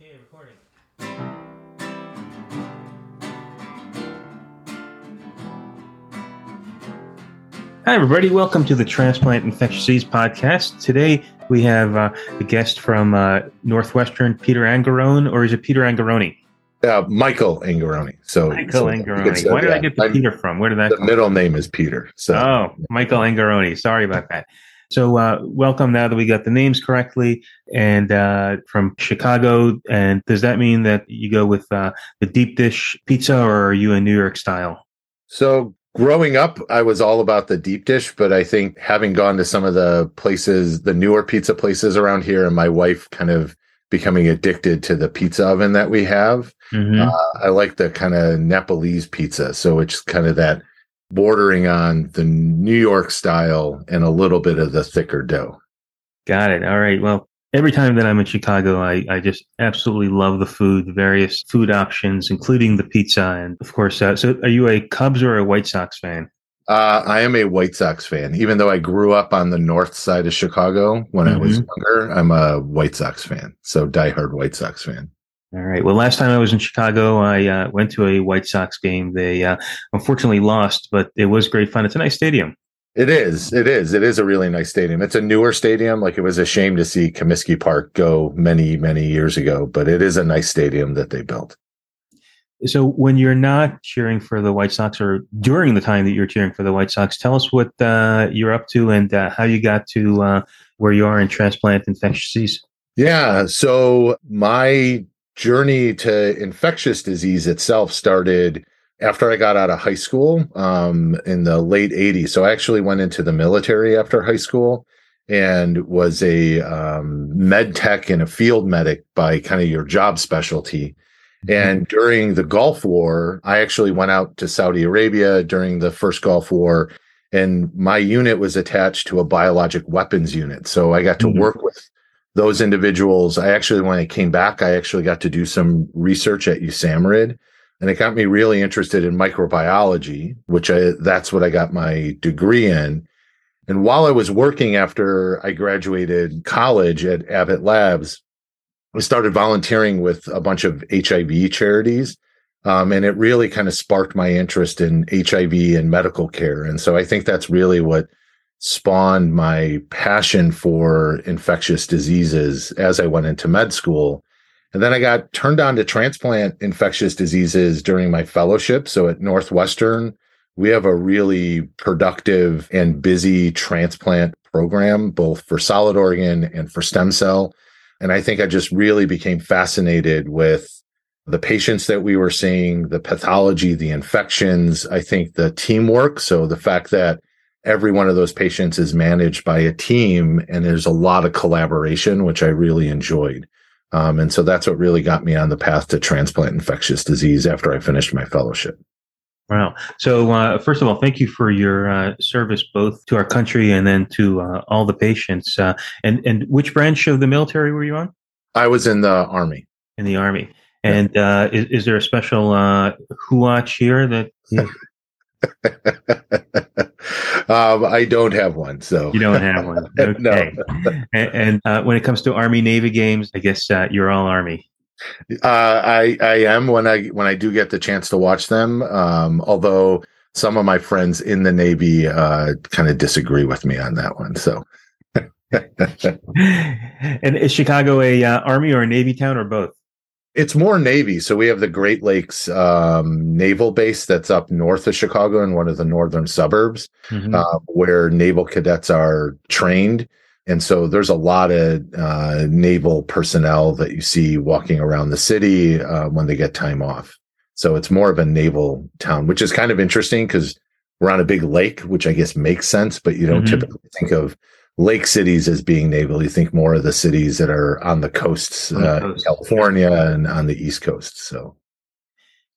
Okay, recording. Hi, everybody. Welcome to the Transplant Infectious Disease Podcast. Today we have uh, a guest from uh, Northwestern, Peter Angarone, or is it Peter Angaroni? Uh, Michael Angaroni. So Michael so Angaroni. it's, uh, Where did I get the I'm- Peter from? Where did that The come middle name is Peter. So Oh, Michael Angaroni. Sorry about that. So, uh, welcome now that we got the names correctly and uh, from Chicago. And does that mean that you go with uh, the deep dish pizza or are you a New York style? so growing up, I was all about the deep dish, but I think having gone to some of the places, the newer pizza places around here, and my wife kind of becoming addicted to the pizza oven that we have, Mhm. uh, I like the kind of Nepalese pizza. So it's kind of that bordering on the New York style and a little bit of the thicker dough. Got it. All right. Well, every time that I'm in Chicago, I, I just absolutely love the food, the various food options, including the pizza. And of course, uh, so are you a Cubs or a White Sox fan? Uh, I am a White Sox fan. Even though I grew up on the north side of Chicago when I was younger, I'm a White Sox fan. So diehard White Sox fan. All right. Well, last time I was in Chicago, I uh, went to a White Sox game. They uh, unfortunately lost, but it was great fun. It's a nice stadium. It is. It is. It is a really nice stadium. It's a newer stadium. Like it was a shame to see Comiskey Park go many, many years ago, but it is a nice stadium that they built. So, when you're not cheering for the White Sox, or during the time that you're cheering for the White Sox, tell us what uh, you're up to and uh, how you got to uh, where you are in transplant infectious disease. Yeah. So my journey to infectious disease itself started after I got out of high school um, in the late 80s. So I actually went into the military after high school and was a um, med tech and a field medic by kind of your job specialty. And during the Gulf War, I actually went out to Saudi Arabia during the first Gulf War, and my unit was attached to a biologic weapons unit. So I got to Mhm. work with those individuals. I actually, when I came back, I actually got to do some research at USAMRIID, and it got me really interested in microbiology, which I, that's what I got my degree in. And while I was working after I graduated college at Abbott Labs, I started volunteering with a bunch of HIV charities. Um, and it really kind of sparked my interest in HIV and medical care. And so I think that's really what spawned my passion for infectious diseases as I went into med school. And then I got turned on to transplant infectious diseases during my fellowship. So at Northwestern, we have a really productive and busy transplant program, both for solid organ and for stem cell. And I think I just really became fascinated with the patients that we were seeing, the pathology, the infections. I think the teamwork. So the fact that every one of those patients is managed by a team and there's a lot of collaboration, which I really enjoyed. Um, and so that's what really got me on the path to transplant infectious disease after I finished my fellowship. Wow. So, uh, first of all, thank you for your uh, service both to our country and then to uh, all the patients. Uh, and and which branch of the military were you on? I was in the army. In the army. And uh, is, is there a special uh, huach here that you, um, I don't have one, so you don't have one? No. Okay. and and uh, when it comes to Army Navy games, I guess uh, you're all Army. Uh, I I am when I when I do get the chance to watch them. Um, although some of my friends in the Navy uh, kind of disagree with me on that one. So and is Chicago a uh, Army or a Navy town or both? It's more Navy. So we have the Great Lakes um, Naval Base that's up north of Chicago in one of the northern suburbs, Mhm. uh, where naval cadets are trained. And so there's a lot of uh, naval personnel that you see walking around the city uh, when they get time off. So it's more of a naval town, which is kind of interesting because we're on a big lake, which I guess makes sense, but you don't Mhm. typically think of lake cities as being naval. You think more of the cities that are on the coasts, On the uh. California and on the East Coast. So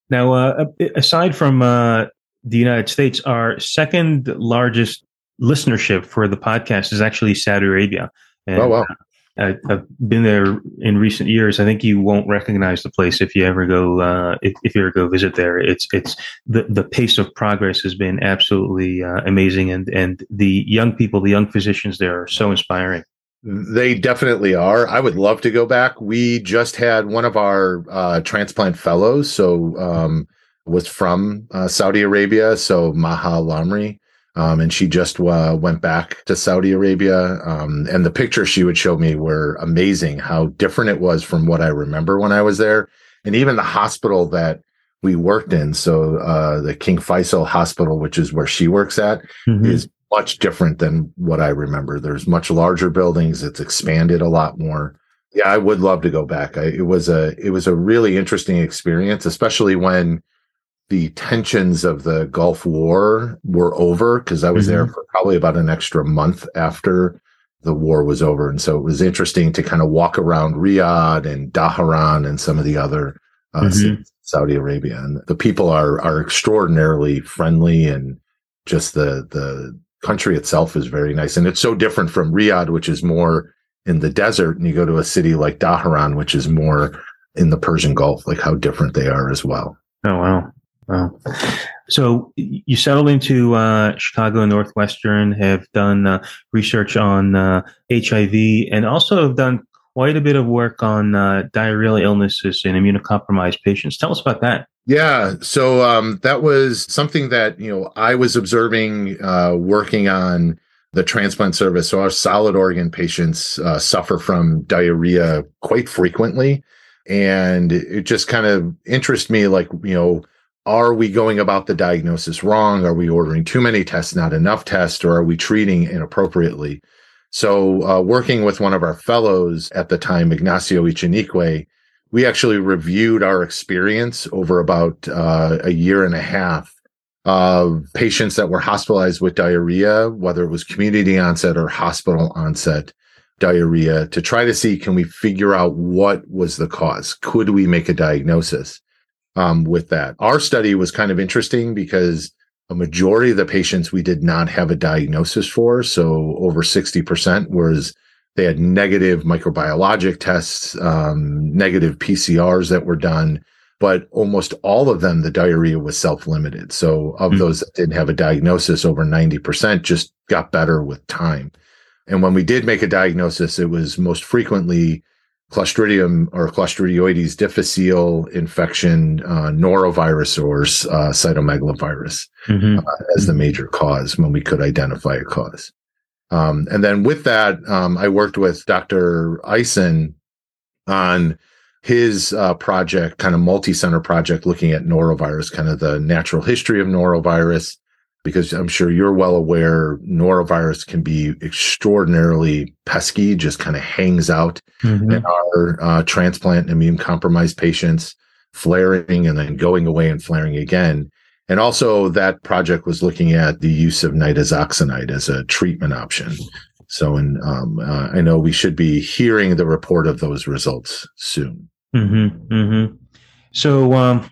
Now, uh, aside from uh, the United States, our second largest listenership for the podcast is actually Saudi Arabia. And, Oh, wow. I, I've been there in recent years. I think you won't recognize the place if you ever go uh, if, if you ever go visit there. It's it's the the pace of progress has been absolutely uh, amazing, and and the young people, the young physicians there are so inspiring. They definitely are. I would love to go back. We just had one of our uh, transplant fellows, so um, was from uh, Saudi Arabia, so Maha Lamri. Um, and she just uh, went back to Saudi Arabia. Um, and the pictures she would show me were amazing. How different it was from what I remember when I was there, and even the hospital that we worked in. So uh, the King Faisal Hospital, which is where she works at, mm-hmm. is much different than what I remember. There's much larger buildings. It's expanded a lot more. Yeah, I would love to go back. I, it was a it was a really interesting experience, especially when the tensions of the Gulf War were over because I was mm-hmm. there for probably about an extra month after the war was over. And so it was interesting to kind of walk around Riyadh and Dhahran and some of the other uh, mm-hmm. Saudi Arabia. And the people are are extraordinarily friendly and just the the country itself is very nice. And it's so different from Riyadh, which is more in the desert, and you go to a city like Dhahran, which is more in the Persian Gulf, like how different they are as well. Oh wow. Wow. So you settled into uh, Chicago Northwestern, have done uh, research on uh, HIV, and also have done quite a bit of work on uh, diarrheal illnesses in immunocompromised patients. Tell us about that. Yeah, so um, that was something that you know I was observing uh, working on the transplant service. So our solid organ patients uh, suffer from diarrhea quite frequently, and it just kind of interests me, like you know are we going about the diagnosis wrong? Are we ordering too many tests, not enough tests, or are we treating inappropriately? So, uh, working with one of our fellows at the time, Ignacio Echenique, we actually reviewed our experience over about uh, a year and a half of patients that were hospitalized with diarrhea, whether it was community onset or hospital onset diarrhea, to try to see can we figure out what was the cause? Could we make a diagnosis? Um, with that. Our study was kind of interesting because a majority of the patients we did not have a diagnosis for. So over 60% was they had negative microbiologic tests, um, negative PCRs that were done, but almost all of them, the diarrhea was self limited. So of mm-hmm. those that didn't have a diagnosis, over 90% just got better with time. And when we did make a diagnosis, it was most frequently Clostridium or Clostridioides difficile infection, uh, norovirus or uh, cytomegalovirus mm-hmm. uh, as the major cause when we could identify a cause. Um, and then with that, um, I worked with Dr. Eisen on his uh, project, kind of multi-center project, looking at norovirus, kind of the natural history of norovirus, because I'm sure you're well aware norovirus can be extraordinarily pesky, just kind of hangs out mm-hmm. in our uh, transplant immune compromised patients, flaring and then going away and flaring again. And also, that project was looking at the use of nitazoxanide as a treatment option. So, and um, uh, I know we should be hearing the report of those results soon. Mm-hmm, mm-hmm. So, um,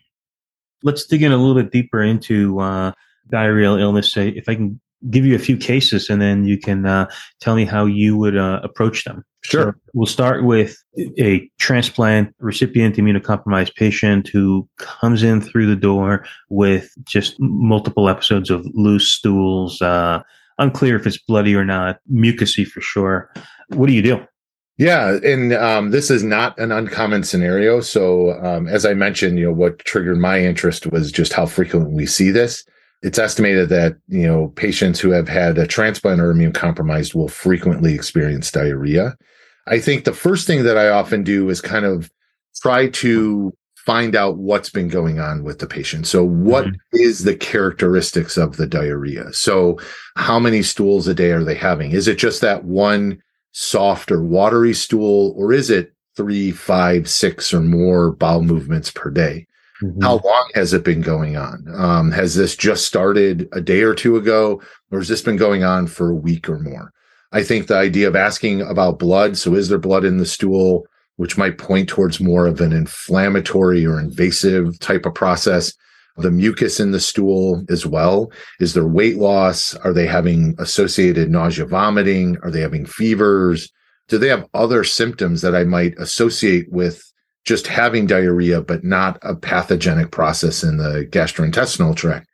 let's dig in a little bit deeper into uh, diarrheal illness, say, if I can give you a few cases and then you can uh, tell me how you would uh, approach them. Sure. So we'll start with a transplant recipient immunocompromised patient who comes in through the door with just multiple episodes of loose stools, uh, unclear if it's bloody or not, mucousy for sure. What do you do? Yeah, and um, this is not an uncommon scenario. So, um, as I mentioned, you know, what triggered my interest was just how frequently we see this it's estimated that you know patients who have had a transplant or immune compromised will frequently experience diarrhea. I think the first thing that I often do is kind of try to find out what's been going on with the patient. So what mm-hmm. is the characteristics of the diarrhea? So how many stools a day are they having? Is it just that one soft or watery stool or is it three, five, six or more bowel movements per day? Mm-hmm. How long has it been going on? Um, has this just started a day or two ago, or has this been going on for a week or more? I think the idea of asking about blood, so is there blood in the stool, which might point towards more of an inflammatory or invasive type of process. The mucus in the stool as well. Is there weight loss? Are they having associated nausea, vomiting? Are they having fevers? Do they have other symptoms that I might associate with just having diarrhea, but not a pathogenic process in the gastrointestinal tract.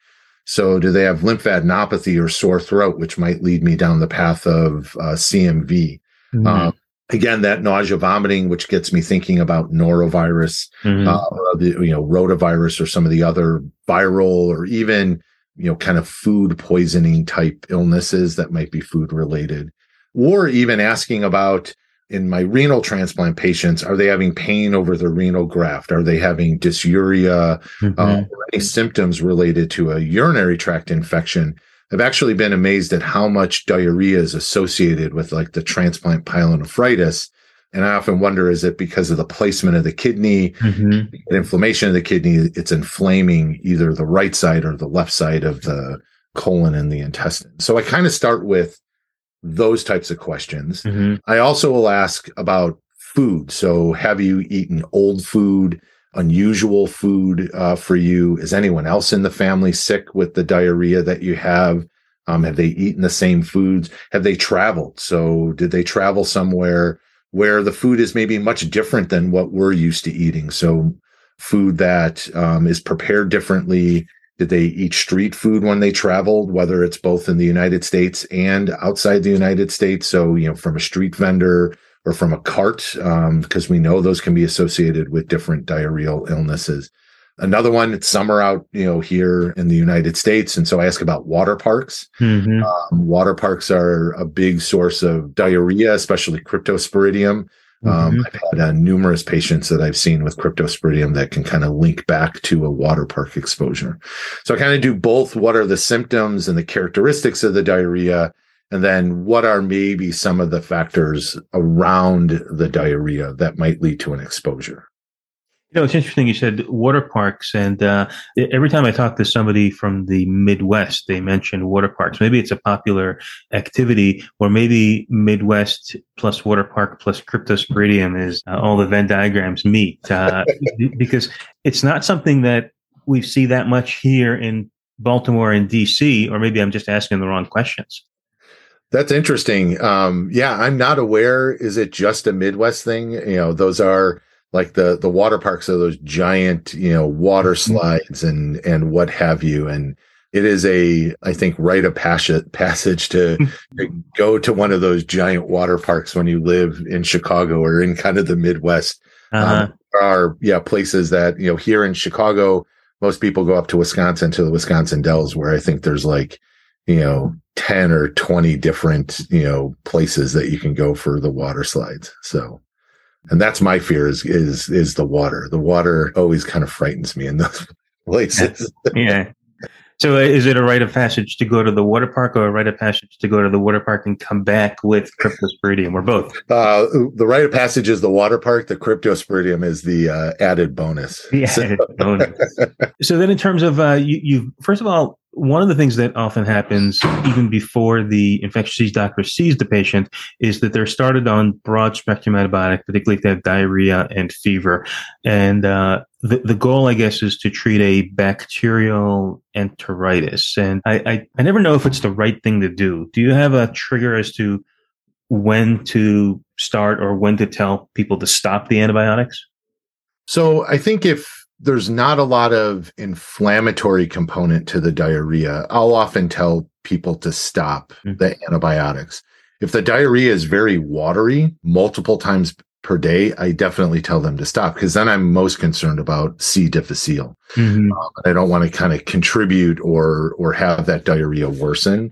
So, do they have lymphadenopathy or sore throat, which might lead me down the path of uh, CMV? Mm-hmm. Um, again, that nausea, vomiting, which gets me thinking about norovirus, mm-hmm. uh, or the, you know, rotavirus, or some of the other viral, or even you know, kind of food poisoning type illnesses that might be food related, or even asking about in my renal transplant patients, are they having pain over the renal graft? Are they having dysuria mm-hmm. uh, or any symptoms related to a urinary tract infection? I've actually been amazed at how much diarrhea is associated with like the transplant pyelonephritis. And I often wonder, is it because of the placement of the kidney, mm-hmm. inflammation of the kidney? It's inflaming either the right side or the left side of the colon and the intestine. So I kind of start with those types of questions. Mm-hmm. I also will ask about food. So have you eaten old food? unusual food uh, for you? Is anyone else in the family sick with the diarrhea that you have? Um, have they eaten the same foods? Have they traveled? So did they travel somewhere where the food is maybe much different than what we're used to eating? So food that um, is prepared differently. Did they eat street food when they traveled, whether it's both in the United States and outside the United States? So, you know, from a street vendor, or from a cart, um, because we know those can be associated with different diarrheal illnesses. Another one, it's summer out, you know, here in the United States. And so I ask about water parks. Mm-hmm. Um, water parks are a big source of diarrhea, especially cryptosporidium. Um, mm-hmm. I've had uh, numerous patients that I've seen with cryptosporidium that can kind of link back to a water park exposure. So I kind of do both. What are the symptoms and the characteristics of the diarrhea? And then what are maybe some of the factors around the diarrhea that might lead to an exposure? You know, it's interesting you said water parks. And uh, every time I talk to somebody from the Midwest, they mention water parks. Maybe it's a popular activity, or maybe Midwest plus water park plus cryptosporidium is uh, all the Venn diagrams meet. Uh, because it's not something that we see that much here in Baltimore and DC, or maybe I'm just asking the wrong questions. That's interesting. Um, yeah, I'm not aware. Is it just a Midwest thing? You know, those are like the the water parks are those giant, you know, water mm-hmm. slides and and what have you. And it is a, I think, rite of passage passage to, to go to one of those giant water parks when you live in Chicago or in kind of the Midwest. Uh-huh. Um, there are yeah places that you know here in Chicago, most people go up to Wisconsin to the Wisconsin Dells, where I think there's like you know 10 or 20 different you know places that you can go for the water slides so and that's my fear is is is the water the water always kind of frightens me in those places yeah so uh, is it a rite of passage to go to the water park or a rite of passage to go to the water park and come back with cryptosporidium or both? Uh, the rite of passage is the water park. The cryptosporidium is the uh, added bonus. The added bonus. So then in terms of, uh, you, you, first of all, one of the things that often happens even before the infectious disease doctor sees the patient is that they're started on broad spectrum antibiotic, particularly if they have diarrhea and fever. And uh, the, the goal, I guess, is to treat a bacterial enteritis. And I, I, I never know if it's the right thing to do. Do you have a trigger as to when to start or when to tell people to stop the antibiotics? So I think if there's not a lot of inflammatory component to the diarrhea. I'll often tell people to stop mm-hmm. the antibiotics. If the diarrhea is very watery multiple times per day, I definitely tell them to stop because then I'm most concerned about C. difficile. Mm-hmm. Um, I don't want to kind of contribute or or have that diarrhea worsen.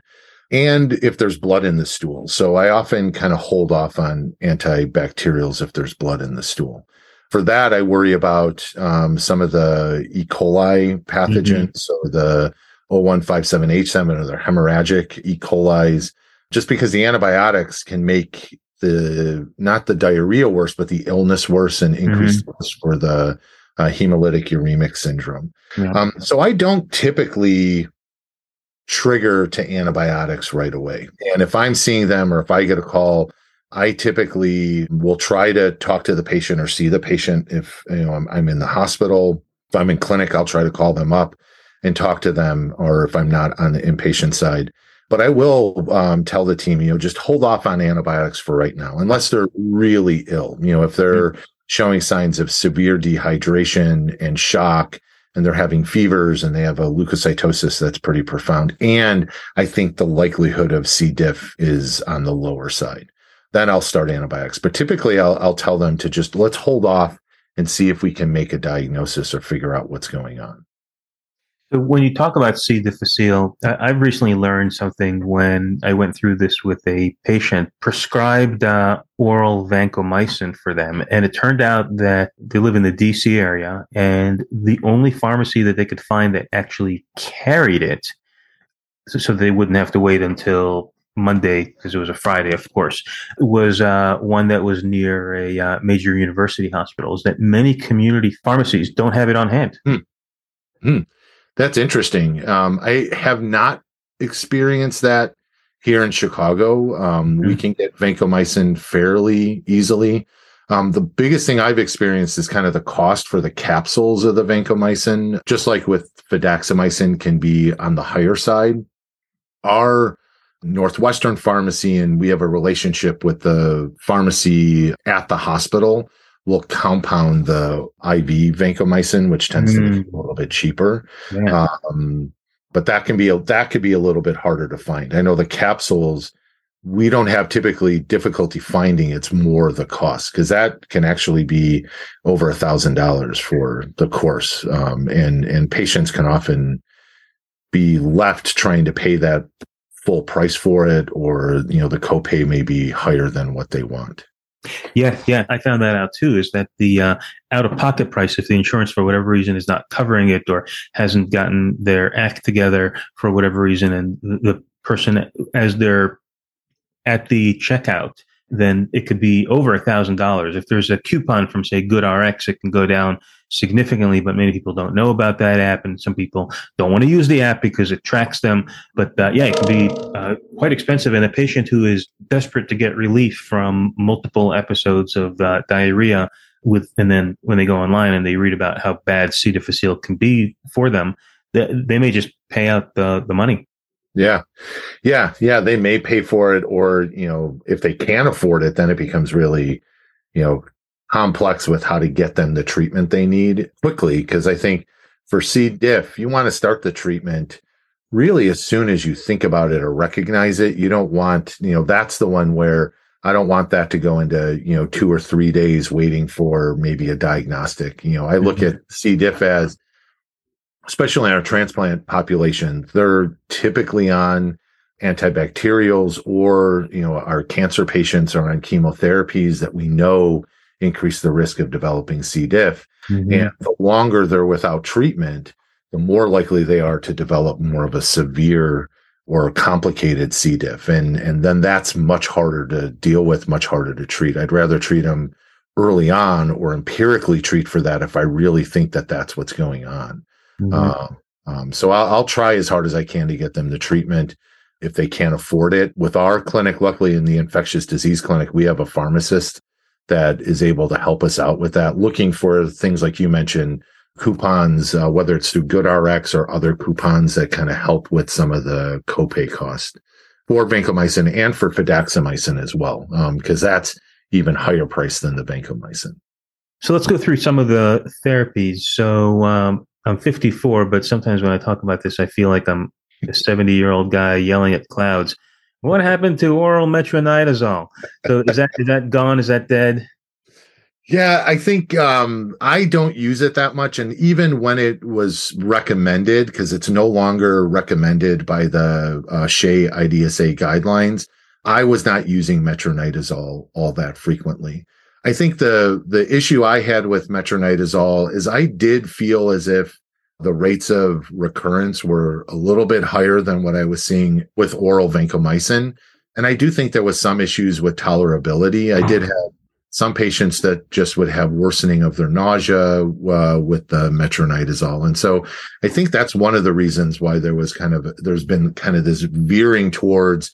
And if there's blood in the stool. So I often kind of hold off on antibacterials if there's blood in the stool for that, I worry about um, some of the E. coli pathogens, mm-hmm. so the 0157H7 or the hemorrhagic E. coli's, just because the antibiotics can make the not the diarrhea worse, but the illness worse and increase mm-hmm. risk for the uh, hemolytic uremic syndrome. Yeah. Um, so I don't typically trigger to antibiotics right away. And if I'm seeing them or if I get a call I typically will try to talk to the patient or see the patient if you know I'm, I'm, in the hospital. If I'm in clinic, I'll try to call them up and talk to them, or if I'm not on the inpatient side. But I will um, tell the team, you know, just hold off on antibiotics for right now, unless they're really ill. You know, if they're mm-hmm. showing signs of severe dehydration and shock, and they're having fevers and they have a leukocytosis that's pretty profound. And I think the likelihood of C. diff is on the lower side. Then I'll start antibiotics. But typically, I'll, I'll tell them to just let's hold off and see if we can make a diagnosis or figure out what's going on. So when you talk about C. difficile, I've recently learned something when I went through this with a patient, prescribed uh, oral vancomycin for them. And it turned out that they live in the DC area and the only pharmacy that they could find that actually carried it, so, so they wouldn't have to wait until Monday, because it was a Friday, of course, was uh, one that was near a uh, major university hospital. Is that many community pharmacies don't have it on hand. Hmm. Hmm. That's interesting. Um, I have not experienced that here in Chicago. Um, mm-hmm. We can get vancomycin fairly easily. Um, the biggest thing I've experienced is kind of the cost for the capsules of the vancomycin, just like with fidaxomicin, can be on the higher side. Our Northwestern pharmacy, and we have a relationship with the pharmacy at the hospital will compound the IV vancomycin, which tends mm. to be a little bit cheaper. Yeah. Um, but that can be a, that could be a little bit harder to find. I know the capsules we don't have typically difficulty finding. It's more the cost because that can actually be over a thousand dollars for the course, um, and and patients can often be left trying to pay that full price for it, or you know the copay may be higher than what they want. Yeah, yeah, I found that out too. Is that the uh, out of pocket price if the insurance for whatever reason is not covering it or hasn't gotten their act together for whatever reason, and the person as they're at the checkout, then it could be over a thousand dollars. If there's a coupon from say GoodRx, it can go down significantly, but many people don't know about that app, and some people don't want to use the app because it tracks them. But uh, yeah, it can be uh, quite expensive. And a patient who is desperate to get relief from multiple episodes of uh, diarrhea, with and then when they go online and they read about how bad C. difficile can be for them, they, they may just pay out the the money. Yeah. Yeah. Yeah. They may pay for it, or, you know, if they can't afford it, then it becomes really, you know, complex with how to get them the treatment they need quickly. Cause I think for C. diff, you want to start the treatment really as soon as you think about it or recognize it. You don't want, you know, that's the one where I don't want that to go into, you know, two or three days waiting for maybe a diagnostic. You know, I look mm-hmm. at C. diff as, especially in our transplant population, they're typically on antibacterials or, you know, our cancer patients are on chemotherapies that we know increase the risk of developing C. diff. Mm-hmm. And the longer they're without treatment, the more likely they are to develop more of a severe or complicated C. diff. And, and then that's much harder to deal with, much harder to treat. I'd rather treat them early on or empirically treat for that if I really think that that's what's going on. Mm-hmm. Uh, um, so I'll, I'll try as hard as I can to get them the treatment if they can't afford it. With our clinic, luckily in the infectious disease clinic, we have a pharmacist that is able to help us out with that, looking for things like you mentioned, coupons, uh, whether it's through GoodRx or other coupons that kind of help with some of the copay cost for vancomycin and for fidaxomicin as well, because um, that's even higher price than the vancomycin. So let's go through some of the therapies. So um, I'm 54, but sometimes when I talk about this, I feel like I'm a 70 year old guy yelling at clouds. What happened to oral metronidazole? So is that is that gone? Is that dead? Yeah, I think um, I don't use it that much, and even when it was recommended, because it's no longer recommended by the uh, SHEA IDSA guidelines, I was not using metronidazole all that frequently. I think the the issue I had with metronidazole is I did feel as if the rates of recurrence were a little bit higher than what I was seeing with oral vancomycin. And I do think there was some issues with tolerability. I did have some patients that just would have worsening of their nausea uh, with the metronidazole. And so I think that's one of the reasons why there was kind of, there's been kind of this veering towards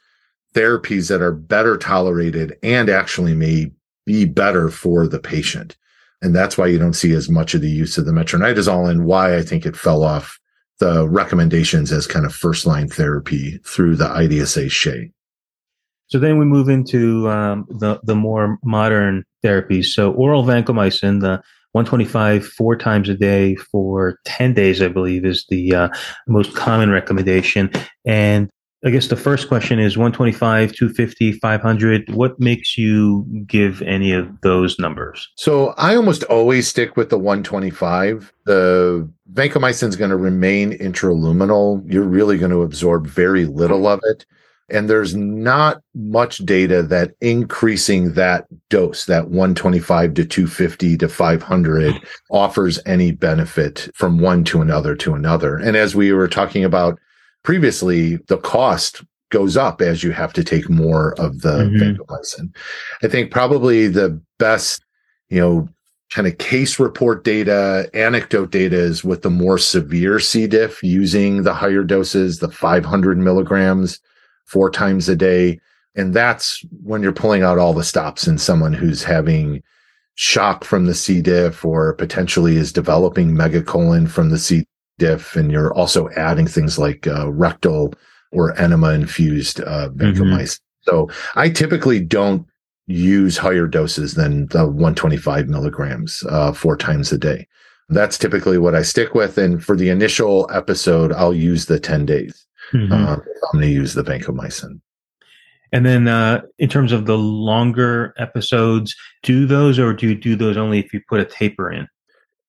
therapies that are better tolerated and actually may be better for the patient. And that's why you don't see as much of the use of the metronidazole and why I think it fell off the recommendations as kind of first line therapy through the IDSA SHEA. So then we move into um, the, the more modern therapies. So oral vancomycin, the 125 four times a day for 10 days, I believe, is the uh, most common recommendation. And I guess the first question is 125, 250, 500. What makes you give any of those numbers? So I almost always stick with the 125. The vancomycin is going to remain intraluminal. You're really going to absorb very little of it. And there's not much data that increasing that dose, that 125 to 250 to 500, offers any benefit from one to another to another. And as we were talking about previously, the cost goes up as you have to take more of the mm-hmm. vancomycin. I think probably the best, you know, kind of case report data, anecdote data is with the more severe C. diff using the higher doses, the 500 milligrams four times a day. And that's when you're pulling out all the stops in someone who's having shock from the C. diff or potentially is developing megacolon from the C diff, and you're also adding things like uh, rectal or enema infused uh, vancomycin. Mm-hmm. So I typically don't use higher doses than the 125 milligrams uh, four times a day. That's typically what I stick with. And for the initial episode, I'll use the 10 days. Mm-hmm. Uh, I'm going to use the vancomycin. And then, uh, in terms of the longer episodes, do those or do you do those only if you put a taper in?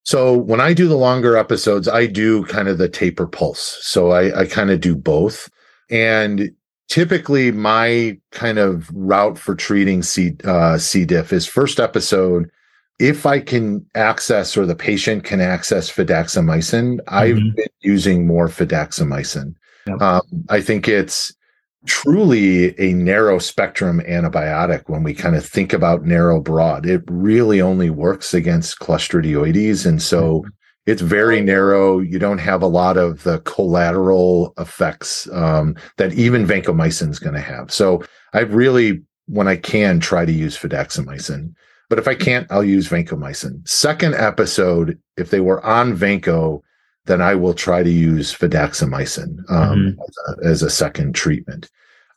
So when I do the longer episodes, I do kind of the taper pulse. So I, I kind of do both. And typically my kind of route for treating C, uh, C. diff is first episode. If I can access or the patient can access fidaxomicin, mm-hmm. I've been using more fidaxomicin. Yep. Um, I think it's truly a narrow spectrum antibiotic when we kind of think about narrow broad. It really only works against Clostridioides. And so mm-hmm. it's very narrow. You don't have a lot of the collateral effects um, that even vancomycin is going to have. So I really, when I can, try to use fidaxomicin. But if I can't, I'll use vancomycin. Second episode, if they were on vanco, then I will try to use fidaxomicin um, mm-hmm. as, a, as, a, second treatment.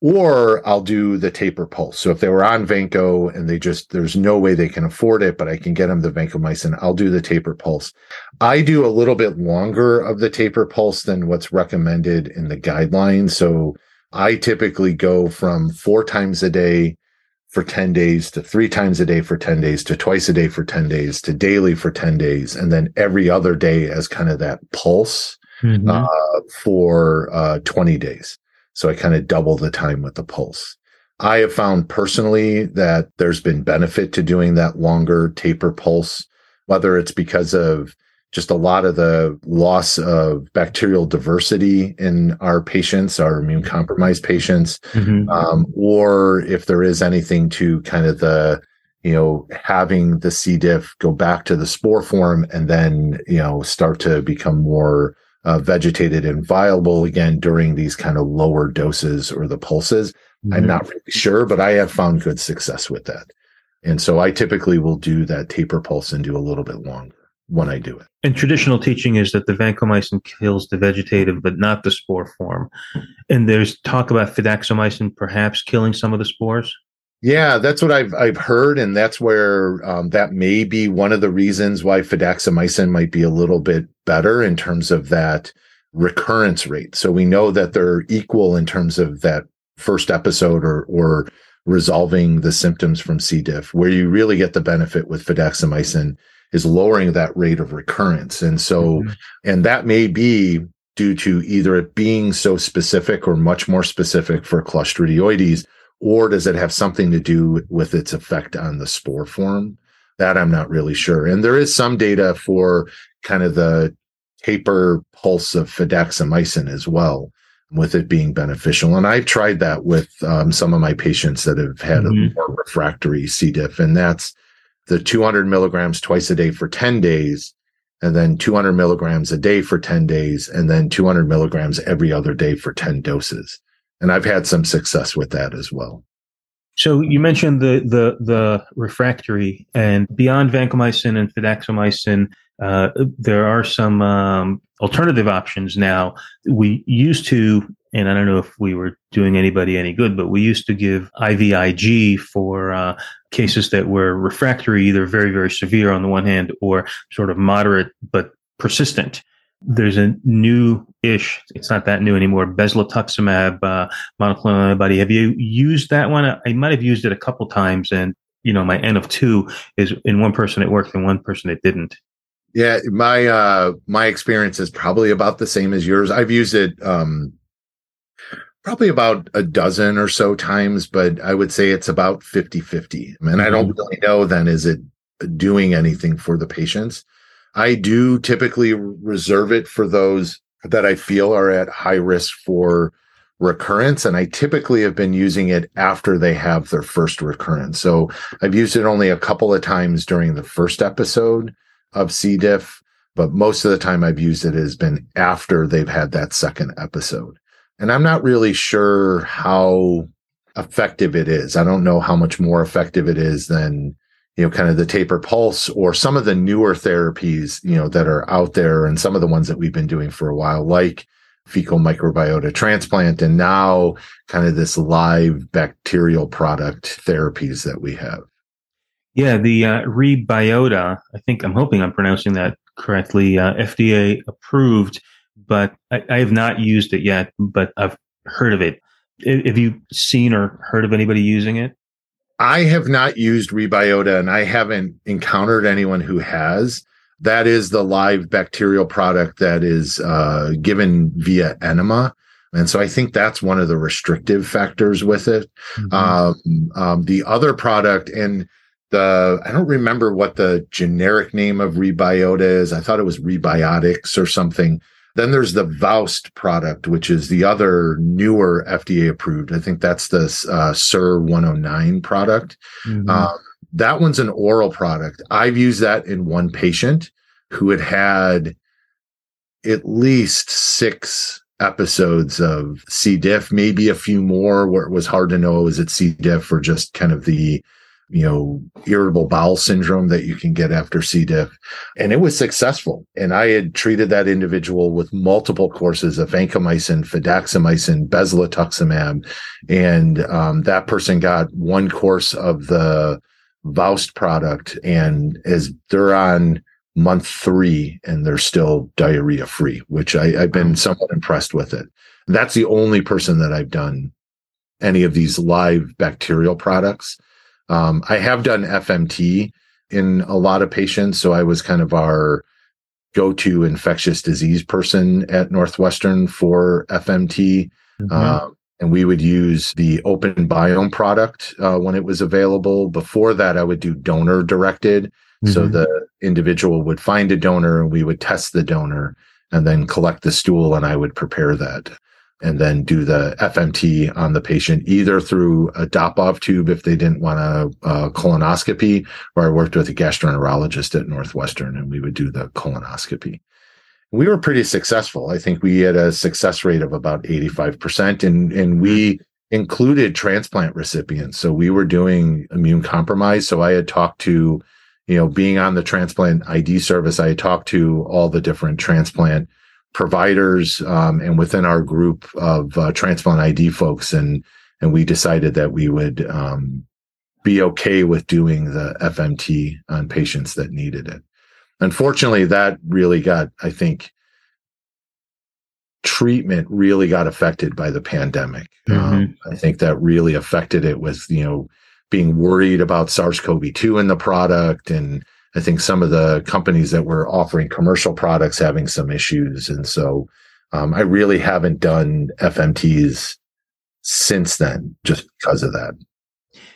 Or I'll do the taper pulse. So if they were on Vanco and they just, there's no way they can afford it, but I can get them the vancomycin, I'll do the taper pulse. I do a little bit longer of the taper pulse than what's recommended in the guidelines. So I typically go from four times a day for 10 days to three times a day for 10 days to twice a day for 10 days to daily for 10 days and then every other day as kind of that pulse mm-hmm. uh, for uh, 20 days so i kind of double the time with the pulse i have found personally that there's been benefit to doing that longer taper pulse whether it's because of just a lot of the loss of bacterial diversity in our patients, our immune compromised patients, mm-hmm. um, or if there is anything to kind of the, you know, having the C. diff go back to the spore form and then, you know, start to become more uh, vegetated and viable again during these kind of lower doses or the pulses. Mm-hmm. I'm not really sure, but I have found good success with that. And so I typically will do that taper pulse and do a little bit longer when I do it. And traditional teaching is that the vancomycin kills the vegetative, but not the spore form. And there's talk about fidaxomicin perhaps killing some of the spores. Yeah, that's what I've I've heard, and that's where um, that may be one of the reasons why fidaxomicin might be a little bit better in terms of that recurrence rate. So we know that they're equal in terms of that first episode or or resolving the symptoms from C. diff. Where you really get the benefit with fidaxomicin is lowering that rate of recurrence. And so, mm-hmm. and that may be due to either it being so specific or much more specific for Clostridioides, or does it have something to do with its effect on the spore form? That I'm not really sure. And there is some data for kind of the taper pulse of fidaxomicin as well, with it being beneficial. And I've tried that with um, some of my patients that have had mm-hmm. a more refractory C. diff, and that's the 200 milligrams twice a day for 10 days, and then 200 milligrams a day for 10 days, and then 200 milligrams every other day for 10 doses. And I've had some success with that as well. So you mentioned the the the refractory, and beyond vancomycin and fidaxomicin, uh, there are some um, alternative options now. We used to and I don't know if we were doing anybody any good, but we used to give IVIG for uh, cases that were refractory, either very, very severe on the one hand or sort of moderate but persistent. there's a new ish, it's not that new anymore, bezlotuximab uh, monoclonal antibody. Have you used that one? I might have used it a couple times, and you know, my N of two is in one person it worked and one person it didn't. Yeah, my uh my experience is probably about the same as yours. I've used it um probably about a dozen or so times, but I would say it's about 50-50. And I don't mm-hmm. really know then is it doing anything for the patients. I do typically reserve it for those that I feel are at high risk for recurrence. And I typically have been using it after they have their first recurrence. So I've used it only a couple of times during the first episode of C. diff, but most of the time I've used it has been after they've had that second episode. And I'm not really sure how effective it is. I don't know how much more effective it is than, you know, kind of the taper pulse or some of the newer therapies, you know, that are out there and some of the ones that we've been doing for a while, like fecal microbiota transplant and now kind of this live bacterial product therapies that we have. Yeah, the uh, Rebyota, I think I'm hoping I'm pronouncing that correctly, uh, FDA approved, but I, I, have not used it yet, but I've heard of it. Have you seen or heard of anybody using it? I have not used Rebyota and I haven't encountered anyone who has. That is the live bacterial product that is uh, given via enema. And so I think that's one of the restrictive factors with it. Mm-hmm. Um, um, the other product, and the I don't remember what the generic name of Rebyota is. I thought it was Rebiotics or something. Then there's the Vowst product, which is the other newer FDA approved. I think that's the uh, SER-109 product. Mm-hmm. Um, that one's an oral product. I've used that in one patient who had had at least six episodes of C. diff, maybe a few more where it was hard to know was it C. diff or just kind of the you know, irritable bowel syndrome that you can get after C. diff. And it was successful. And I had treated that individual with multiple courses of vancomycin, fidaxomicin, bezlotuximab. And um, that person got one course of the Vowst product. And as they're on month three and they're still diarrhea free, which I, I've been somewhat impressed with it. That's the only person that I've done any of these live bacterial products. Um, I have done FMT in a lot of patients. So I was kind of our go to infectious disease person at Northwestern for FMT. Mm-hmm. Uh, and we would use the OpenBiome product uh, when it was available. Before that, I would do donor directed. Mm-hmm. So the individual would find a donor and we would test the donor and then collect the stool and I would prepare that and then do the FMT on the patient either through a Dobhoff tube if they didn't want a, a, uh, colonoscopy, or I worked with a gastroenterologist at Northwestern and we would do the colonoscopy. We were pretty successful. I think we had a success rate of about 85% and, and we mm-hmm. included transplant recipients. So we were doing immune compromise. So I had talked to, you know, being on the transplant ID service, I had talked to all the different transplant providers um, and within our group of uh, transplant ID folks, and and we decided that we would um, be okay with doing the FMT on patients that needed it. Unfortunately, that really got, I think, treatment really got affected by the pandemic. Mm-hmm. Um, I think that really affected it with you know being worried about SARS-CoV-2 in the product and I think some of the companies that were offering commercial products having some issues. And so um, I really haven't done FMTs since then just because of that.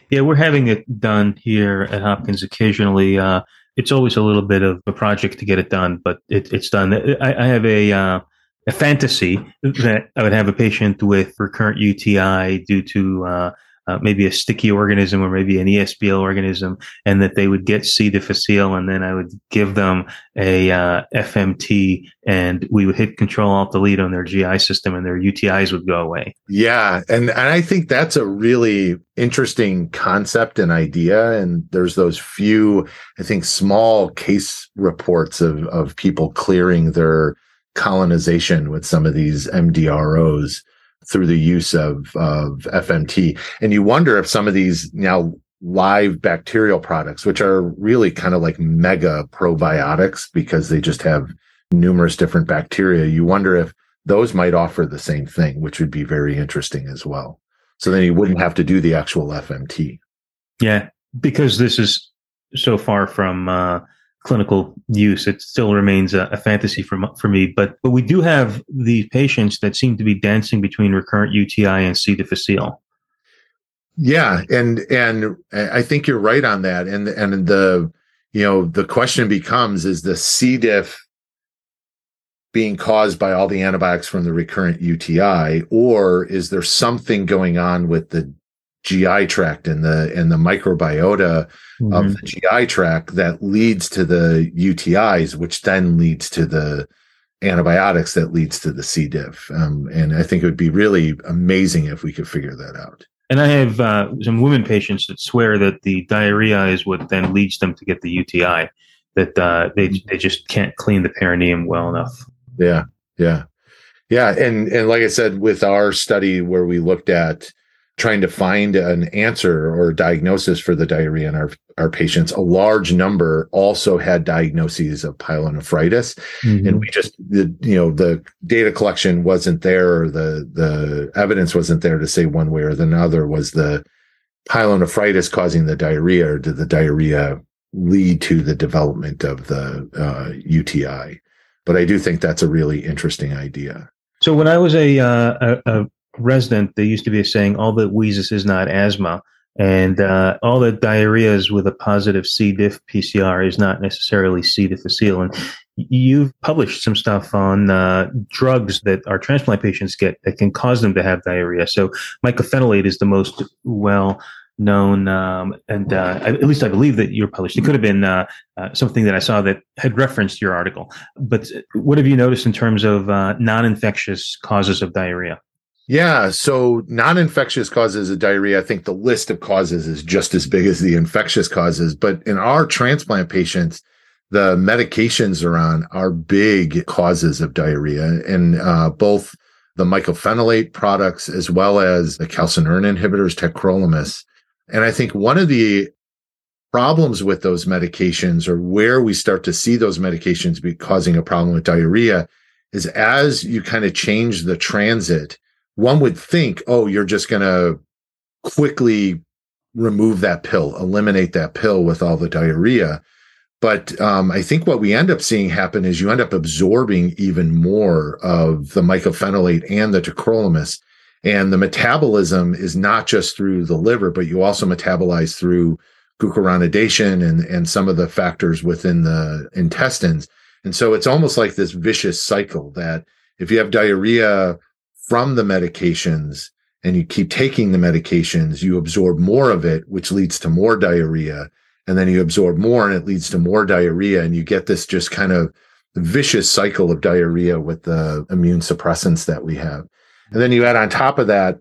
Yeah, we're having it done here at Hopkins occasionally. Uh, it's always a little bit of a project to get it done, but it, it's done. I, I have a uh, a fantasy that I would have a patient with recurrent UTI due to uh, uh, maybe a sticky organism or maybe an ESBL organism, and that they would get C. difficile, and then I would give them a uh, FMT, and we would hit Control Alt Delete on their GI system, and their UTIs would go away. Yeah, and and I think that's a really interesting concept and idea. And there's those few, I think, small case reports of of people clearing their colonization with some of these MDROs through the use of, of FMT. And you wonder if some of these now live bacterial products, which are really kind of like mega probiotics because they just have numerous different bacteria. You wonder if those might offer the same thing, which would be very interesting as well. So then you wouldn't have to do the actual FMT. Yeah, because this is so far from uh, clinical use, it still remains a, a, fantasy for for me. But but we do have the patients that seem to be dancing between recurrent UTI and C. difficile. Yeah, and and I think you're right on that. And and the you know the question becomes: Is the C. diff being caused by all the antibiotics from the recurrent UTI, or is there something going on with the GI tract and the and the microbiota mm-hmm. of the GI tract that leads to the UTIs, which then leads to the antibiotics that leads to the C. diff. Um, and I think it would be really amazing if we could figure that out. And I have uh, some women patients that swear that the diarrhea is what then leads them to get the UTI. That uh, they they just can't clean the perineum well enough. Yeah, yeah, yeah. And and like I said, with our study where we looked at trying to find an answer or diagnosis for the diarrhea in our our patients, a large number also had diagnoses of pyelonephritis, mm-hmm. and we just the you know the data collection wasn't there, or the the evidence wasn't there to say one way or the other was the pyelonephritis causing the diarrhea, or did the diarrhea lead to the development of the uh, UTI? but I do think that's a really interesting idea. So when I was a, uh, a, a resident, there used to be a saying, "All that wheezes is not asthma." And uh, all the is with a positive C. diff PCR is not necessarily C. difficile. And you've published some stuff on uh, drugs that our transplant patients get that can cause them to have diarrhea. So mycophenolate is the most well known, um, and uh, at least I believe that you're published. It could have been uh, uh, something that I saw that had referenced your article. But what have you noticed in terms of uh, non-infectious causes of diarrhea? Yeah, so non-infectious causes of diarrhea. I think the list of causes is just as big as the infectious causes. But in our transplant patients, the medications are on are big causes of diarrhea, and uh, both the mycophenolate products as well as the calcineurin inhibitors, tacrolimus and I think one of the problems with those medications or where we start to see those medications be causing a problem with diarrhea is as you kind of change the transit, one would think, oh, you're just going to quickly remove that pill, eliminate that pill with all the diarrhea. But um, I think what we end up seeing happen is you end up absorbing even more of the mycophenolate and the tacrolimus. And the metabolism is not just through the liver, but you also metabolize through glucuronidation and, and some of the factors within the intestines. And so it's almost like this vicious cycle that if you have diarrhea from the medications and you keep taking the medications, you absorb more of it, which leads to more diarrhea. And then you absorb more and it leads to more diarrhea. And you get this just kind of vicious cycle of diarrhea with the immune suppressants that we have. And then you add on top of that,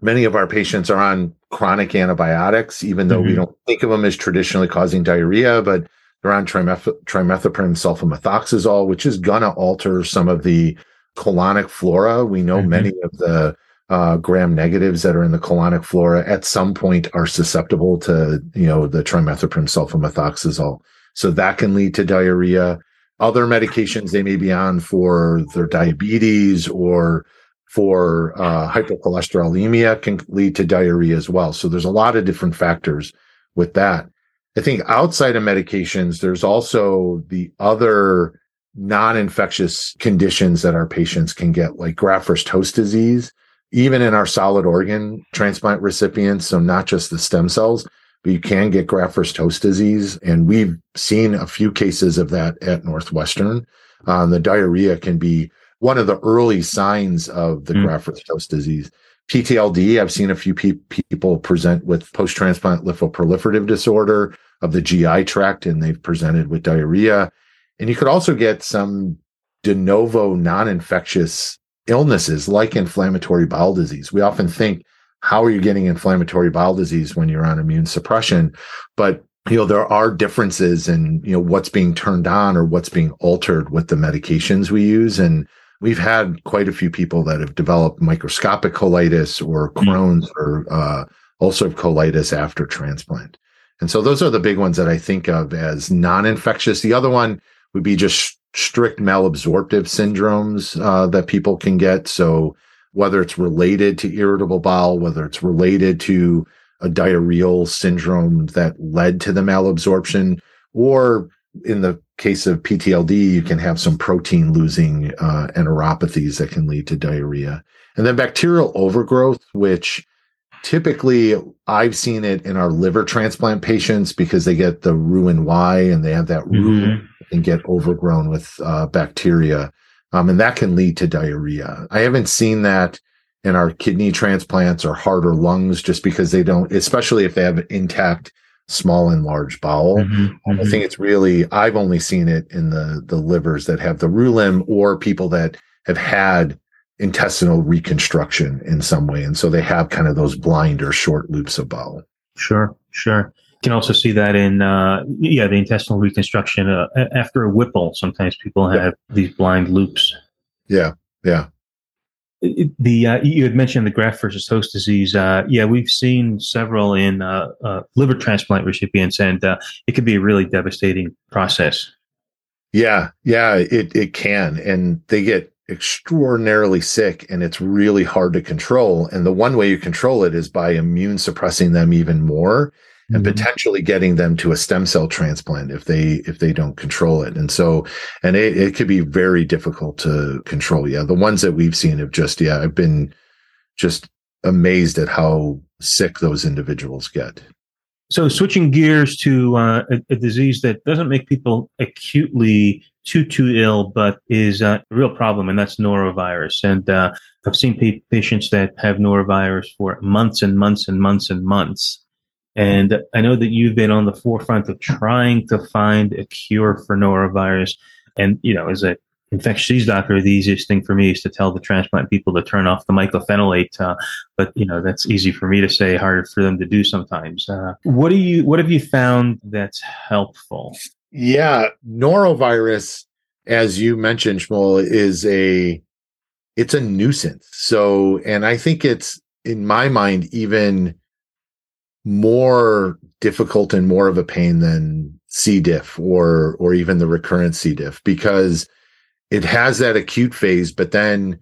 many of our patients are on chronic antibiotics, even though mm-hmm. we don't think of them as traditionally causing diarrhea, but they're on trimeth- trimethoprim sulfamethoxazole, which is going to alter some of the colonic flora. We know mm-hmm. many of the uh, gram negatives that are in the colonic flora at some point are susceptible to, you know, the trimethoprim sulfamethoxazole. So that can lead to diarrhea. Other medications they may be on for their diabetes or for uh, hypercholesterolemia can lead to diarrhea as well. So there's a lot of different factors with that. I think outside of medications, there's also the other non-infectious conditions that our patients can get, like graft versus host disease, even in our solid organ transplant recipients. So not just the stem cells, but you can get graft versus host disease. And we've seen a few cases of that at Northwestern. Um, the diarrhea can be one of the early signs of the mm. graft versus host disease. PTLD, I've seen a few pe- people present with post transplant lymphoproliferative disorder of the GI tract, and they've presented with diarrhea. And you could also get some de novo non infectious illnesses like inflammatory bowel disease. We often think, how are you getting inflammatory bowel disease when you're on immune suppression? But you know there are differences in you know what's being turned on or what's being altered with the medications we use and we've had quite a few people that have developed microscopic colitis or hmm. Crohn's mm. or uh, ulcerative colitis after transplant. And so those are the big ones that I think of as non-infectious. The other one would be just strict malabsorptive syndromes uh, that people can get. So whether it's related to irritable bowel, whether it's related to a diarrheal syndrome that led to the malabsorption, or in the case of PTLD, you can have some protein losing uh, enteropathies that can lead to diarrhea. And then bacterial overgrowth, which typically I've seen it in our liver transplant patients because they get the Roux-en-Y and they have that mm-hmm. and get overgrown with uh, bacteria. Um, and that can lead to diarrhea. I haven't seen that in our kidney transplants or heart or lungs just because they don't, especially if they have intact small and large bowel. Mm-hmm, mm-hmm. I think it's really I've only seen it in the the livers that have the Roux limb or people that have had intestinal reconstruction in some way, and so they have kind of those blind or short loops of bowel. Sure, sure. You can also see that in uh, yeah the intestinal reconstruction uh, after a Whipple. Sometimes people have yeah. these blind loops. Yeah, yeah the uh, you had mentioned the graft versus host disease. Uh, yeah, we've seen several in uh, uh liver transplant recipients, and uh, it can be a really devastating process. Yeah, yeah, it it can, and they get extraordinarily sick, and it's really hard to control. And the one way you control it is by immune suppressing them even more and mm-hmm. potentially getting them to a stem cell transplant if they if they don't control it and so and it, it could be very difficult to control yeah the ones that we've seen have just yeah i've been just amazed at how sick those individuals get so switching gears to uh, a, a, disease that doesn't make people acutely too too ill, but is uh, a real problem, and that's norovirus. And uh, I've seen pa- patients that have norovirus for months and months and months and months, and I know that you've been on the forefront of trying to find a cure for norovirus. And, you know, as a infectious disease doctor, the easiest thing for me is to tell the transplant people to turn off the mycophenolate. Uh, but, you know, that's easy for me to say, harder for them to do sometimes. Uh, what do you, what have you found that's helpful? Yeah. Norovirus, as you mentioned, Shmuel, is a, it's a nuisance. So, and I think it's in my mind, even, more difficult and more of a pain than C. diff or or even the recurrent C. diff because it has that acute phase, but then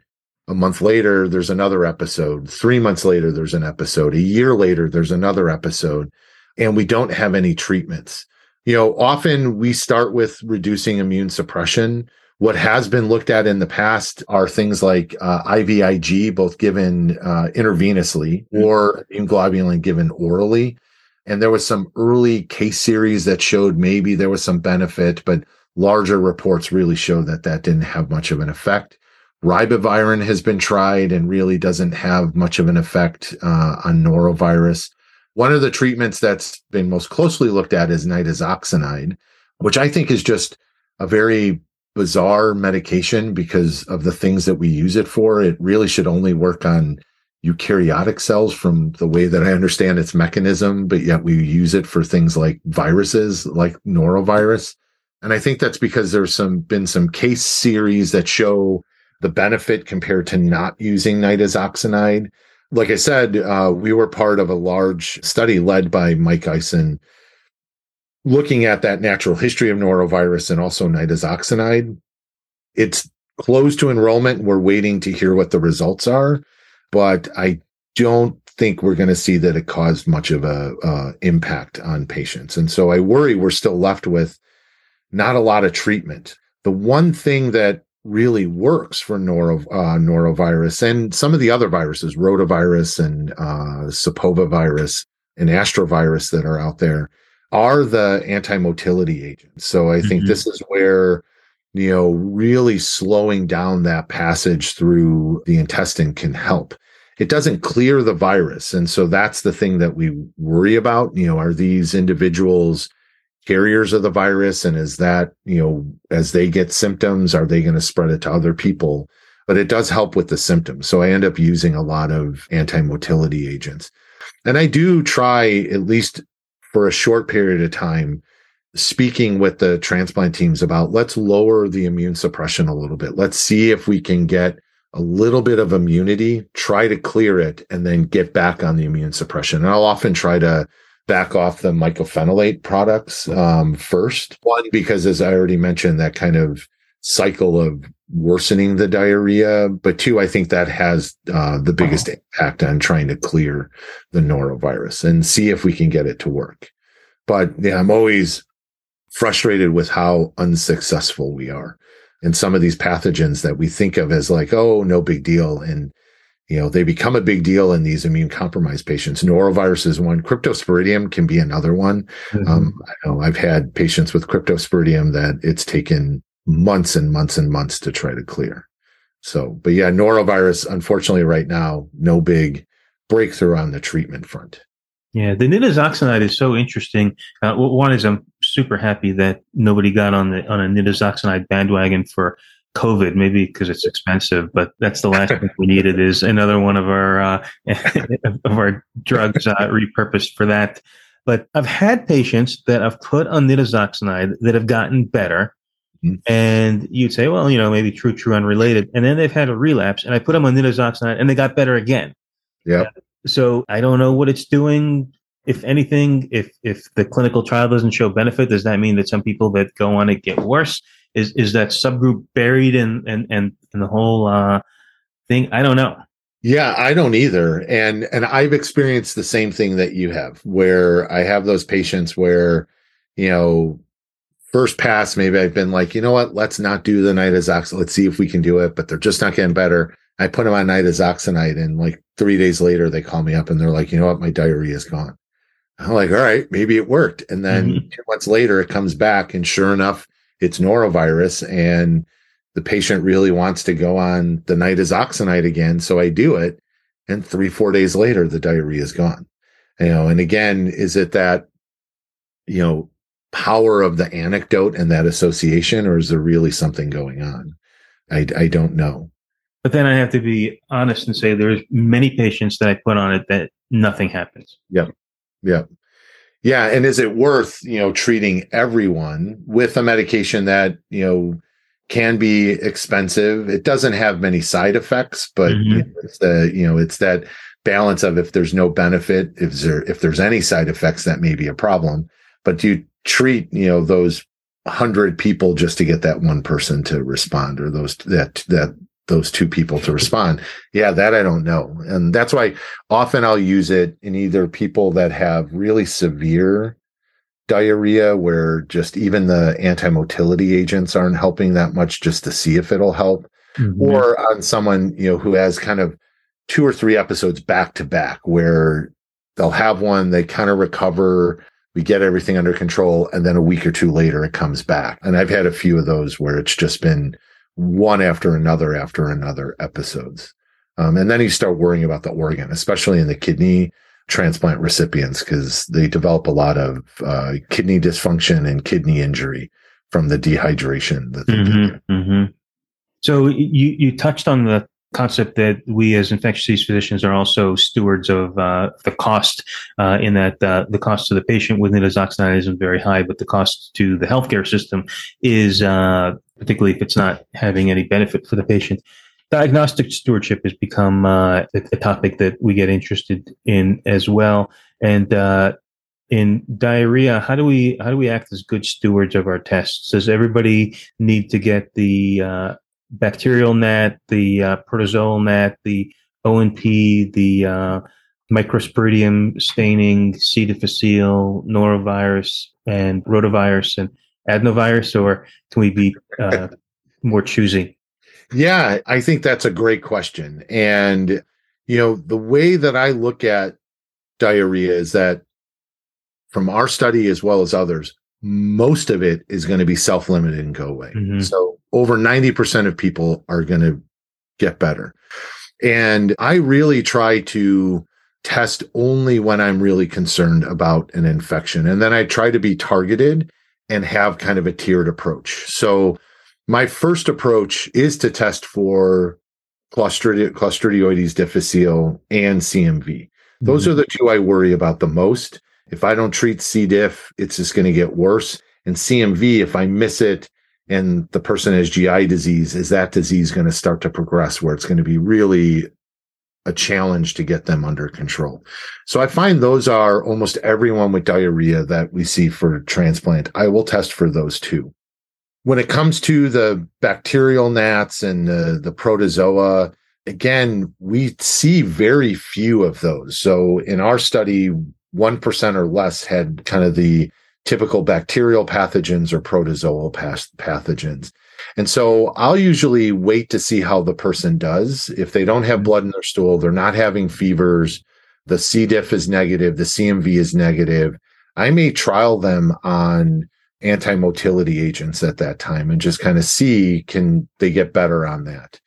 a month later there's another episode. Three months later there's an episode. A year later there's another episode, and we don't have any treatments. You know, often we start with reducing immune suppression what has been looked at in the past are things like uh, IVIG, both given uh, intravenously mm-hmm. or immunoglobulin given orally. And there was some early case series that showed maybe there was some benefit, but larger reports really show that that didn't have much of an effect. Ribavirin has been tried and really doesn't have much of an effect uh, on norovirus. One of the treatments that's been most closely looked at is nitazoxanide, which I think is just a very bizarre medication because of the things that we use it for. It really should only work on eukaryotic cells from the way that I understand its mechanism, but yet we use it for things like viruses, like norovirus. And I think that's because there's some been some case series that show the benefit compared to not using nitazoxanide. Like I said, uh, we were part of a large study led by Mike Ison looking at that natural history of norovirus and also nitazoxanide. It's close to enrollment. We're waiting to hear what the results are, but I don't think we're going to see that it caused much of a uh, impact on patients. And so I worry we're still left with not a lot of treatment. The one thing that really works for noro, uh, norovirus and some of the other viruses, rotavirus and uh, sapovirus and astrovirus that are out there, are the anti-motility agents. So I think mm-hmm. this is where you know really slowing down that passage through the intestine can help. It doesn't clear the virus, and so that's the thing that we worry about. You know, are these individuals carriers of the virus, and is that you know as they get symptoms, are they going to spread it to other people? But it does help with the symptoms. So I end up using a lot of anti-motility agents. And I do try at least for a short period of time speaking with the transplant teams about let's lower the immune suppression a little bit. Let's see if we can get a little bit of immunity, try to clear it, and then get back on the immune suppression. And I'll often try to back off the mycophenolate products um, first. One, because as I already mentioned, that kind of cycle of worsening the diarrhea. But two, I think that has uh, the biggest impact on trying to clear the norovirus and see if we can get it to work. But yeah, I'm always frustrated with how unsuccessful we are. And some of these pathogens that we think of as like, oh, no big deal. And, you know, they become a big deal in these immune compromised patients. Norovirus is one. Cryptosporidium can be another one. Mm-hmm. Um, I know I've had patients with cryptosporidium that it's taken months and months and months to try to clear. So, but yeah, norovirus, unfortunately, right now, no big breakthrough on the treatment front. Yeah, the nitazoxanide is so interesting. Uh, one is I'm super happy that nobody got on the on a nitazoxanide bandwagon for COVID, maybe because it's expensive, but that's the last thing we needed is another one of our uh, of our drugs uh, repurposed for that. But I've had patients that I've put on nitazoxanide that have gotten better, mm-hmm. and you'd say, well, you know, maybe true, true, unrelated, and then they've had a relapse, and I put them on nitazoxanide, and they got better again. Yeah. So I don't know what it's doing. If anything, if if the clinical trial doesn't show benefit, does that mean that some people that go on it get worse? Is is that subgroup buried in and and in the whole uh, thing? I don't know. Yeah, I don't either. And and I've experienced the same thing that you have, where I have those patients where, you know, first pass, maybe I've been like, you know what, let's not do the nitazoxanide. Let's see if we can do it, but they're just not getting better. I put them on nitazoxanide and like three days later they call me up and they're like, you know what, my diarrhea is gone. I'm like, all right, maybe it worked. And then mm-hmm. two months later it comes back and sure enough, it's norovirus and the patient really wants to go on the nitazoxanide again. So I do it. And three, four days later, the diarrhea is gone. You know, and again, is it that, you know, power of the anecdote and that association, or is there really something going on? I, I don't know. But then I have to be honest and say there's many patients that I put on it that nothing happens. Yeah. Yeah. Yeah. And is it worth, you know, treating everyone with a medication that, you know, can be expensive? It doesn't have many side effects, but mm-hmm. you know, it's the, you know, it's that balance of if there's no benefit, if there if there's any side effects, that may be a problem. But do you treat, you know, those hundred people just to get that one person to respond or those that that those two people to respond. Yeah, that I don't know. And that's why often I'll use it in either people that have really severe diarrhea where just even the anti-motility agents aren't helping that much just to see if it'll help mm-hmm. or on someone, you know, who has kind of two or three episodes back to back where they'll have one, they kind of recover, we get everything under control and then a week or two later it comes back. And I've had a few of those where it's just been one after another after another episodes. Um, and then you start worrying about the organ, especially in the kidney transplant recipients, because they develop a lot of uh, kidney dysfunction and kidney injury from the dehydration. That mm-hmm, mm-hmm. So you you touched on the concept that we as infectious disease physicians are also stewards of uh, the cost uh, in that uh, the cost to the patient with nitazoxanide isn't very high, but the cost to the healthcare system is, uh, particularly if it's not having any benefit for the patient. Diagnostic stewardship has become uh, a, topic that we get interested in as well. And uh, in diarrhea, how do we how do we act as good stewards of our tests? Does everybody need to get the bacterial net, the uh, protozoal net, the O&P, the uh, microsporidium staining, C. difficile, norovirus, and rotavirus and adenovirus, or can we be uh, more choosy? Yeah, I think that's a great question. And, you know, the way that I look at diarrhea is that from our study as well as others, most of it is going to be self limited and go away. Mm-hmm. So over 90% of people are going to get better. And I really try to test only when I'm really concerned about an infection. And then I try to be targeted and have kind of a tiered approach. So my first approach is to test for Clostridio, Clostridioides difficile and CMV. Those mm-hmm. are the two I worry about the most. If I don't treat C. diff, it's just going to get worse. And CMV, if I miss it and the person has GI disease, is that disease going to start to progress where it's going to be really a challenge to get them under control? So I find those are almost everyone with diarrhea that we see for transplant. I will test for those two. when it comes to the bacterial gnats and the, the protozoa, again, we see very few of those. So in our study, 1% or less had kind of the typical bacterial pathogens or protozoal pathogens. And so I'll usually wait to see how the person does. If they don't have blood in their stool, they're not having fevers, the C. diff is negative, the CMV is negative, I may trial them on anti-motility agents at that time and just kind of see can they get better on that.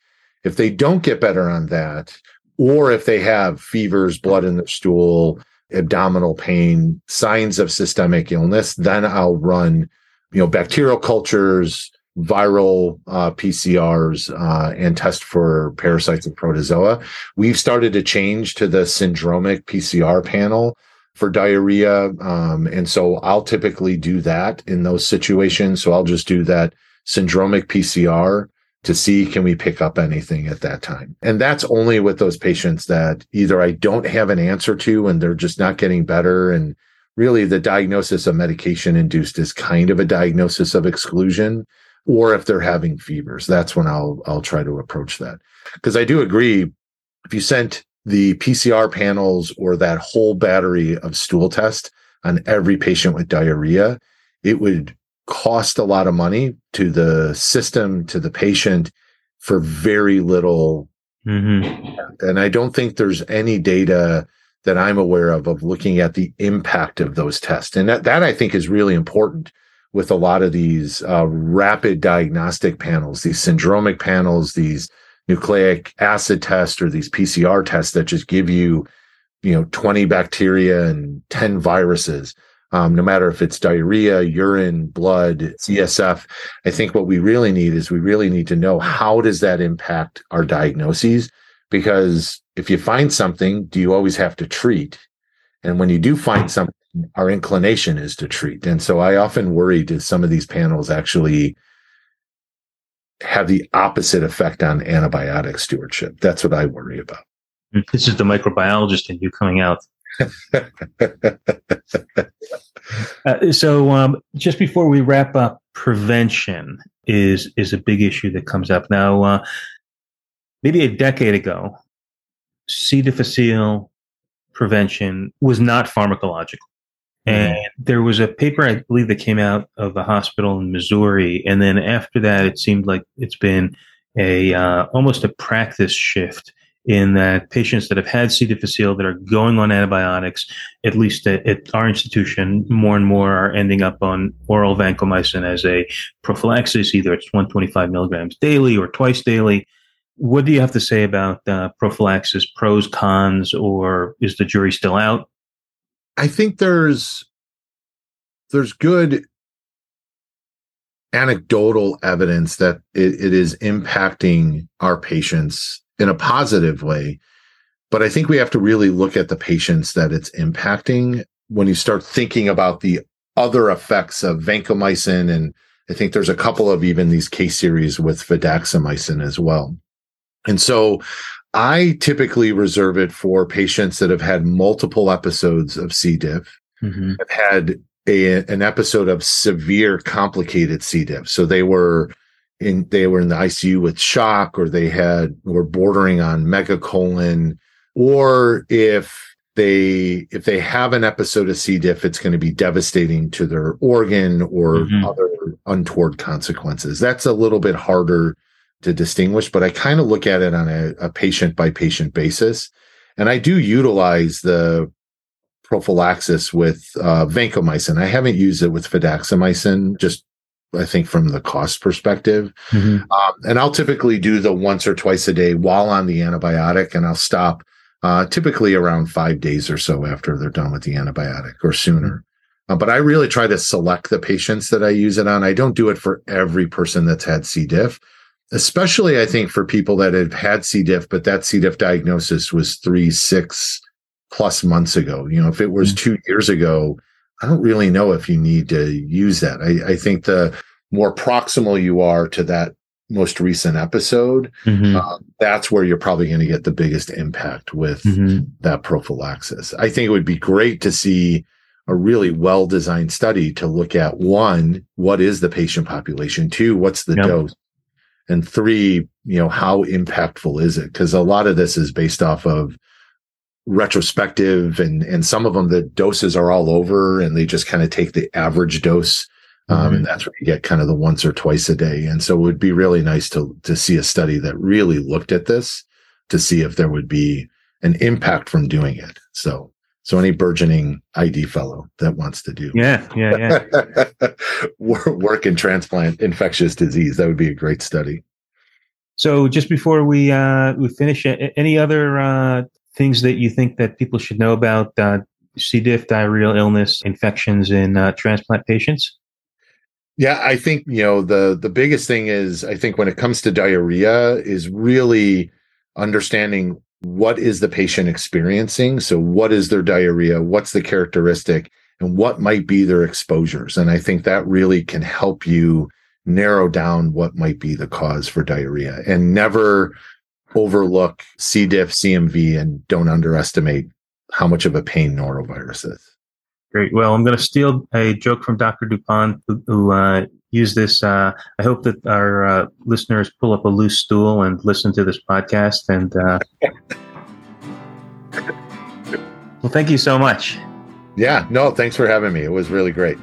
If they don't get better on that, or if they have fevers, blood in their stool, abdominal pain, signs of systemic illness, then I'll run, you know, bacterial cultures, viral uh, PCRs, uh, and test for parasites and protozoa. We've started to change to the syndromic PCR panel for diarrhea. Um, and so I'll typically do that in those situations. So I'll just do that syndromic PCR to see can we pick up anything at that time. And that's only with those patients that either I don't have an answer to and they're just not getting better. And really the diagnosis of medication induced is kind of a diagnosis of exclusion. Or if they're having fevers, that's when I'll I'll try to approach that. Because I do agree, if you sent the PCR panels or that whole battery of stool test on every patient with diarrhea, it would cost a lot of money to the system, to the patient for very little. Mm-hmm. And I don't think there's any data that I'm aware of of looking at the impact of those tests. And that, that I think is really important with a lot of these uh, rapid diagnostic panels, these syndromic panels, these nucleic acid tests or these PCR tests that just give you, you know, 20 bacteria and 10 viruses. Um, no matter if it's diarrhea, urine, blood, CSF, I think what we really need is we really need to know how does that impact our diagnoses? Because if you find something, do you always have to treat? And when you do find something, our inclination is to treat. And so I often worry do some of these panels actually have the opposite effect on antibiotic stewardship. That's what I worry about. This is the microbiologist in you coming out. uh, so, um, just before we wrap up, prevention is is a big issue that comes up now. Uh, maybe a decade ago, C. difficile prevention was not pharmacological. And there was a paper, I believe, that came out of a hospital in Missouri. And then after that, it seemed like it's been a uh, almost a practice shift in that patients that have had C. difficile that are going on antibiotics, at least at, at, our institution, more and more are ending up on oral vancomycin as a prophylaxis. Either it's 125 milligrams daily or twice daily. What do you have to say about uh, prophylaxis, pros, cons, or is the jury still out? I think there's there's good anecdotal evidence that it, it is impacting our patients in a positive way. But I think we have to really look at the patients that it's impacting when you start thinking about the other effects of vancomycin. And I think there's a couple of even these case series with fidaxomicin as well. And so I typically reserve it for patients that have had multiple episodes of C. diff, mm-hmm. have had a, an episode of severe complicated C. diff. So they were in they were in the ICU with shock, or they had were bordering on megacolon, or if they if they have an episode of C. diff, it's going to be devastating to their organ or mm-hmm. other untoward consequences. That's a little bit harder to distinguish, but I kind of look at it on a, a patient by patient basis. And I do utilize the prophylaxis with uh, vancomycin. I haven't used it with fidaxomicin, just I think from the cost perspective. Mm-hmm. Um, and I'll typically do the once or twice a day while on the antibiotic, and I'll stop uh, typically around five days or so after they're done with the antibiotic or sooner. Uh, but I really try to select the patients that I use it on. I don't do it for every person that's had C. diff especially I think for people that have had C. diff, but that C. diff diagnosis was three, six plus months ago. You know, if it was mm-hmm. two years ago, I don't really know if you need to use that. I, I think the more proximal you are to that most recent episode, mm-hmm. uh, that's where you're probably going to get the biggest impact with mm-hmm. that prophylaxis. I think it would be great to see a really well designed study to look at one, what is the patient population? Two, what's the yep. dose? And three, you know, how impactful is it? Because a lot of this is based off of retrospective and and some of them the doses are all over and they just kind of take the average dose um, mm-hmm. and that's where you get kind of the once or twice a day and so it would be really nice to to see a study that really looked at this to see if there would be an impact from doing it so so any burgeoning ID fellow that wants to do yeah yeah yeah work in transplant infectious disease that would be a great study so just before we uh, we finish, any other uh, things that you think that people should know about uh, C. diff, diarrheal illness, infections in uh, transplant patients? Yeah, I think you know the the biggest thing is I think when it comes to diarrhea is really understanding what is the patient experiencing. So what is their diarrhea? What's the characteristic? And what might be their exposures? And I think that really can help you narrow down what might be the cause for diarrhea and never overlook C. diff, CMV, and don't underestimate how much of a pain norovirus is. Great. Well, I'm going to steal a joke from Dr. DuPont, who, uh, used this. Uh, I hope that our uh, listeners pull up a loose stool and listen to this podcast. And uh, well, thank you so much. Yeah. No, thanks for having me. It was really great.